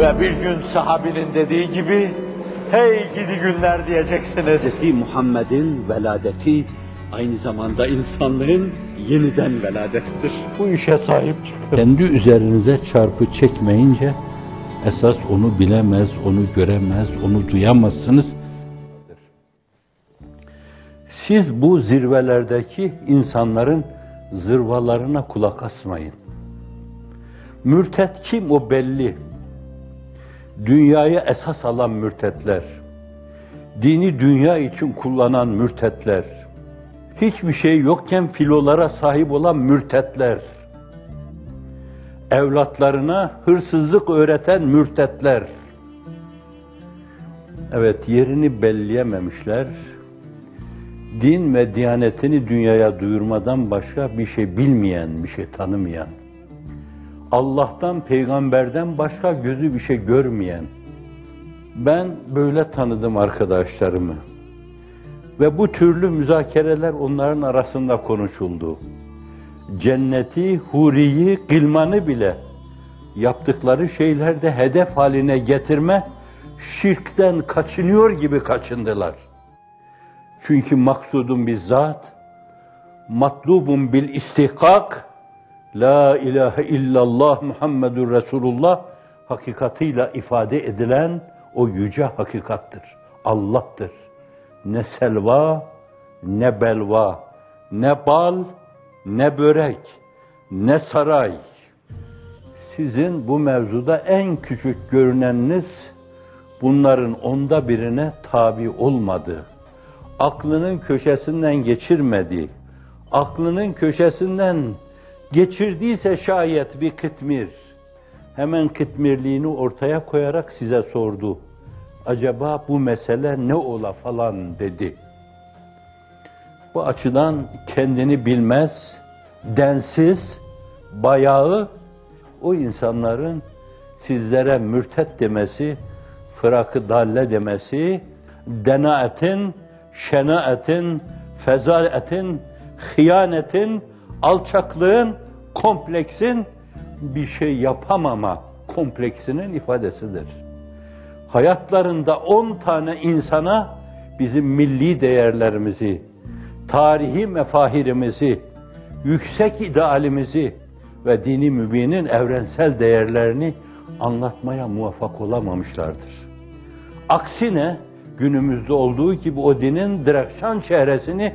Ve bir gün sahabinin dediği gibi, hey gidi günler diyeceksiniz. Hz. Muhammed'in veladeti aynı zamanda insanlığın yeniden veladettir. Bu işe sahip çıkın. Kendi üzerinize çarpı çekmeyince esas onu bilemez, onu göremez, onu duyamazsınız. Siz bu zirvelerdeki insanların zırvalarına kulak asmayın. Mürtet kim o belli. Dünyayı esas alan mürtetler. Dini dünya için kullanan mürtetler. Hiçbir şey yokken filolara sahip olan mürtetler. Evlatlarına hırsızlık öğreten mürtetler. Evet yerini belleyememişler. Din ve diyanetini dünyaya duyurmadan başka bir şey bilmeyen, bir şey tanımayan. Allah'tan, peygamberden başka gözü bir şey görmeyen. Ben böyle tanıdım arkadaşlarımı. Ve bu türlü müzakereler onların arasında konuşuldu. Cenneti, huriyi, gılmanı bile yaptıkları şeylerde hedef haline getirme, şirkten kaçınıyor gibi kaçındılar. Çünkü maksudun bizzat, matlubun bil istihkak, La ilahe illallah Muhammedur Resulullah hakikatıyla ifade edilen o yüce hakikattır. Allah'tır. Ne selva, ne belva, ne bal, ne börek, ne saray. Sizin bu mevzuda en küçük görüneniniz bunların onda birine tabi olmadı. Aklının köşesinden geçirmedi. Aklının köşesinden geçirdiyse şayet bir kıtmir, hemen kıtmirliğini ortaya koyarak size sordu. Acaba bu mesele ne ola falan dedi. Bu açıdan kendini bilmez, densiz, bayağı o insanların sizlere mürtet demesi, fırakı dalle demesi, denaetin, şenaetin, fezaletin, hıyanetin, alçaklığın, kompleksin bir şey yapamama kompleksinin ifadesidir. Hayatlarında on tane insana bizim milli değerlerimizi, tarihi mefahirimizi, yüksek idealimizi ve dini mübinin evrensel değerlerini anlatmaya muvaffak olamamışlardır. Aksine günümüzde olduğu gibi o dinin direkşan çehresini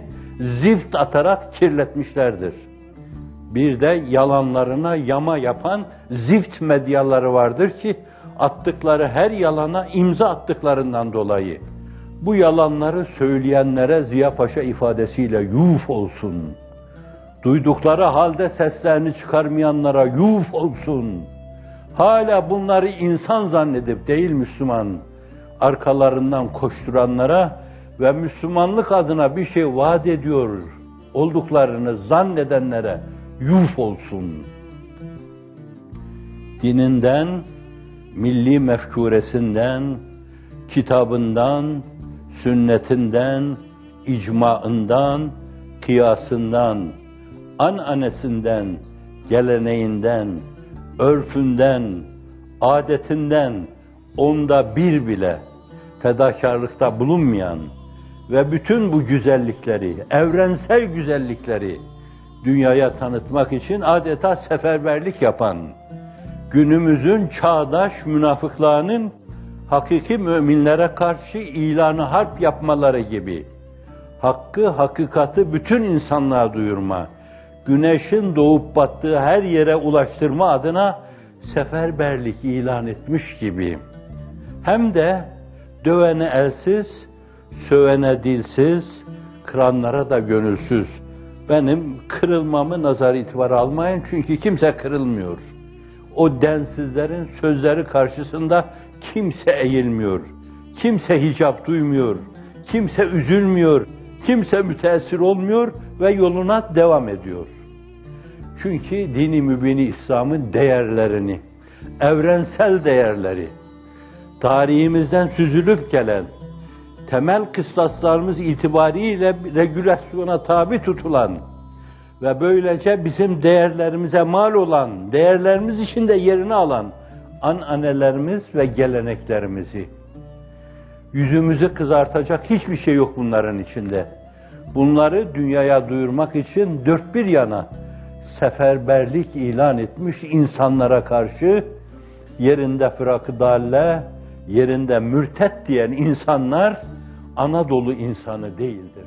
zift atarak kirletmişlerdir. Bir de yalanlarına yama yapan zift medyaları vardır ki attıkları her yalana imza attıklarından dolayı bu yalanları söyleyenlere Ziya Paşa ifadesiyle yuf olsun. Duydukları halde seslerini çıkarmayanlara yuf olsun. Hala bunları insan zannedip değil Müslüman, arkalarından koşturanlara ve Müslümanlık adına bir şey vaat ediyor olduklarını zannedenlere yuf olsun. Dininden, milli mefkuresinden, kitabından, sünnetinden, icmaından, kıyasından, ananesinden, geleneğinden, örfünden, adetinden onda bir bile fedakarlıkta bulunmayan ve bütün bu güzellikleri, evrensel güzellikleri dünyaya tanıtmak için adeta seferberlik yapan, günümüzün çağdaş münafıklarının hakiki müminlere karşı ilanı harp yapmaları gibi, hakkı, hakikati bütün insanlığa duyurma, güneşin doğup battığı her yere ulaştırma adına seferberlik ilan etmiş gibi, hem de dövene elsiz, sövene dilsiz, kıranlara da gönülsüz. Benim kırılmamı nazar itibar almayın çünkü kimse kırılmıyor. O densizlerin sözleri karşısında kimse eğilmiyor. Kimse hicap duymuyor. Kimse üzülmüyor. Kimse müteessir olmuyor ve yoluna devam ediyor. Çünkü dini mübini İslam'ın değerlerini, evrensel değerleri, tarihimizden süzülüp gelen, temel kıstaslarımız itibariyle regülasyona tabi tutulan ve böylece bizim değerlerimize mal olan, değerlerimiz içinde yerini alan ananelerimiz ve geleneklerimizi. Yüzümüzü kızartacak hiçbir şey yok bunların içinde. Bunları dünyaya duyurmak için dört bir yana seferberlik ilan etmiş insanlara karşı yerinde fırakı dalle, yerinde mürtet diyen insanlar Anadolu insanı değildir.